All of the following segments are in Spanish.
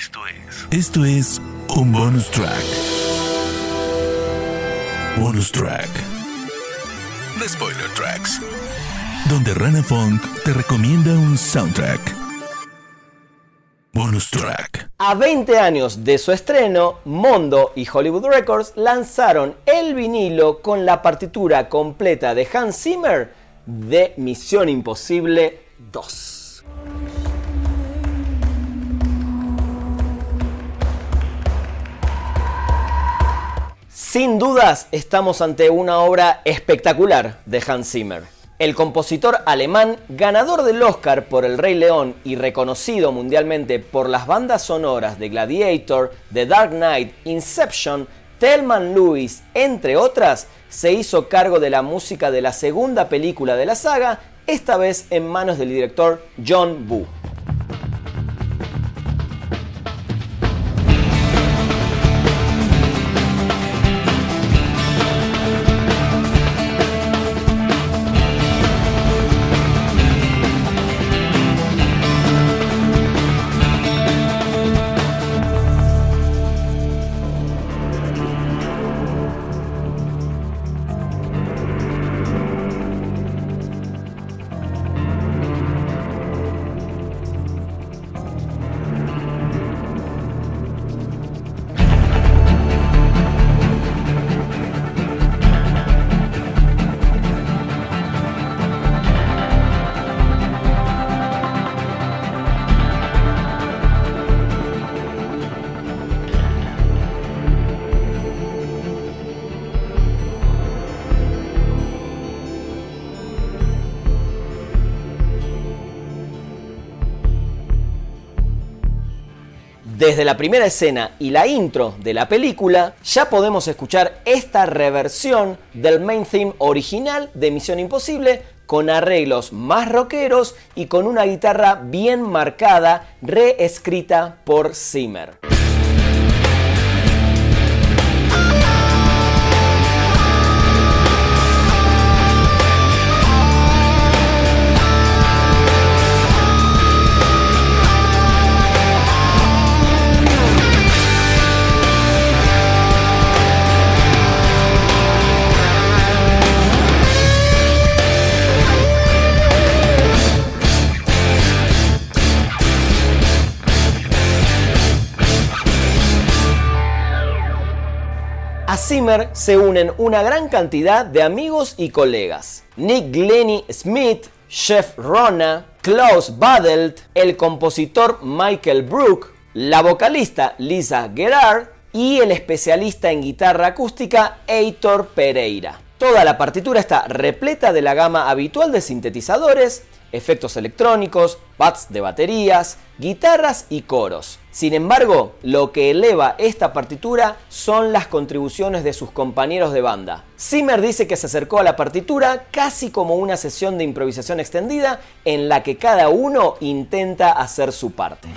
Esto es. Esto es un bonus track. Bonus track. The Spoiler Tracks. Donde Rana Funk te recomienda un soundtrack. Bonus track. A 20 años de su estreno, Mondo y Hollywood Records lanzaron el vinilo con la partitura completa de Hans Zimmer de Misión Imposible 2. Sin dudas, estamos ante una obra espectacular de Hans Zimmer. El compositor alemán, ganador del Oscar por El Rey León y reconocido mundialmente por las bandas sonoras de Gladiator, The Dark Knight, Inception, Thelman Lewis, entre otras, se hizo cargo de la música de la segunda película de la saga, esta vez en manos del director John Boo. Desde la primera escena y la intro de la película, ya podemos escuchar esta reversión del main theme original de Misión Imposible con arreglos más rockeros y con una guitarra bien marcada, reescrita por Zimmer. Zimmer se unen una gran cantidad de amigos y colegas. Nick Glennie Smith, Chef Rona, Klaus Badelt, el compositor Michael Brook, la vocalista Lisa Gerard y el especialista en guitarra acústica Heitor Pereira. Toda la partitura está repleta de la gama habitual de sintetizadores, efectos electrónicos, pads de baterías, guitarras y coros. Sin embargo, lo que eleva esta partitura son las contribuciones de sus compañeros de banda. Zimmer dice que se acercó a la partitura casi como una sesión de improvisación extendida en la que cada uno intenta hacer su parte.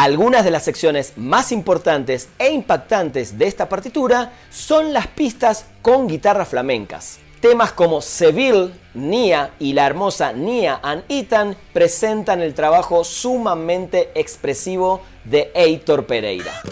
Algunas de las secciones más importantes e impactantes de esta partitura son las pistas con guitarras flamencas. Temas como Seville, Nia y la hermosa Nia and Ethan presentan el trabajo sumamente expresivo de Heitor Pereira.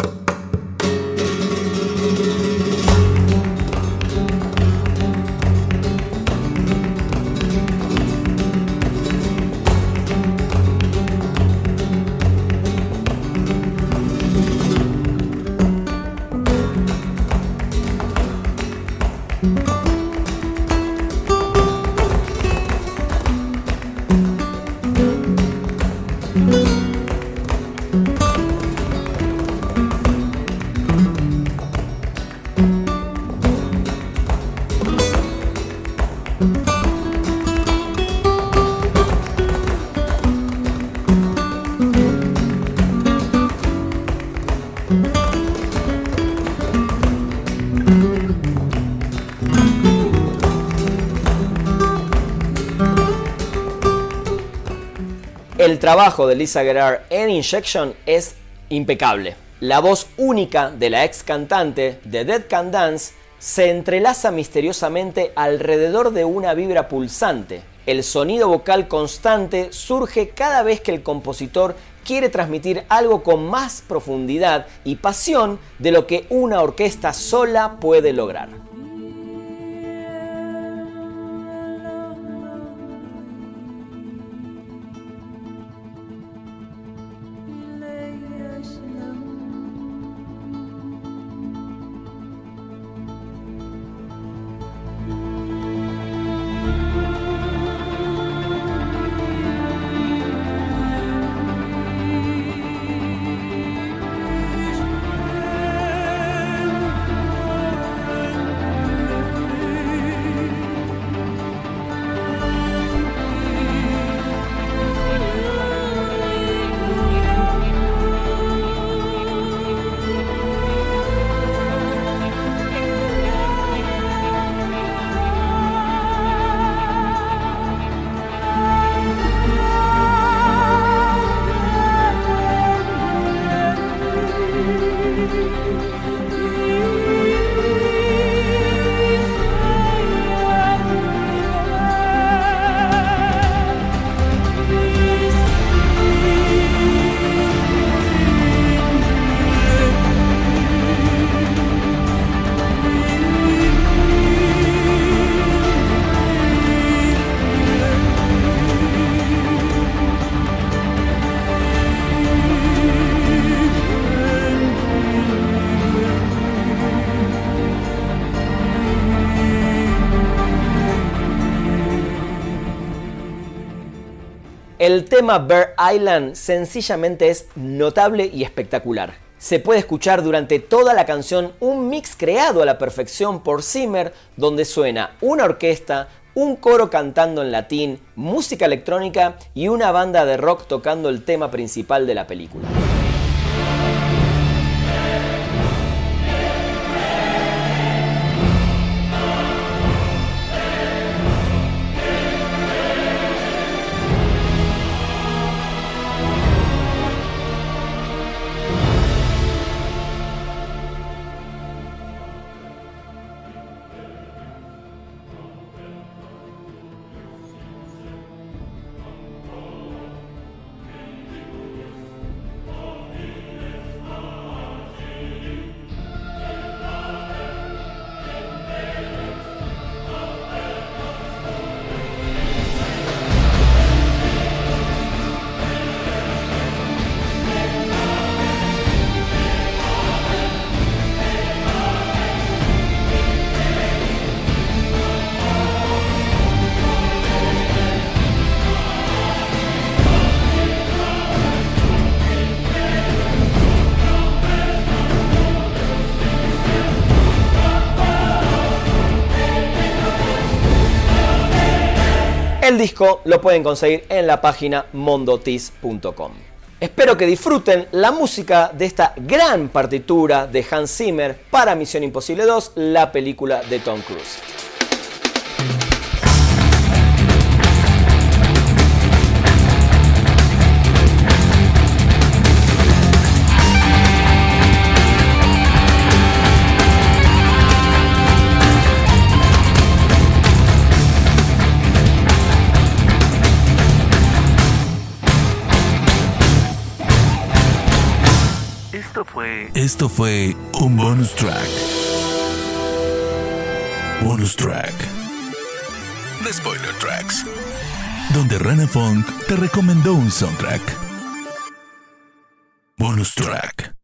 El trabajo de Lisa Gerard en Injection es impecable. La voz única de la ex cantante de Dead Can Dance se entrelaza misteriosamente alrededor de una vibra pulsante. El sonido vocal constante surge cada vez que el compositor quiere transmitir algo con más profundidad y pasión de lo que una orquesta sola puede lograr. El tema Bear Island sencillamente es notable y espectacular. Se puede escuchar durante toda la canción un mix creado a la perfección por Zimmer, donde suena una orquesta, un coro cantando en latín, música electrónica y una banda de rock tocando el tema principal de la película. El disco lo pueden conseguir en la página mondotis.com. Espero que disfruten la música de esta gran partitura de Hans Zimmer para Misión Imposible 2, la película de Tom Cruise. Esto fue un bonus track. Bonus track. The Spoiler Tracks. Donde Rana Funk te recomendó un soundtrack. Bonus track.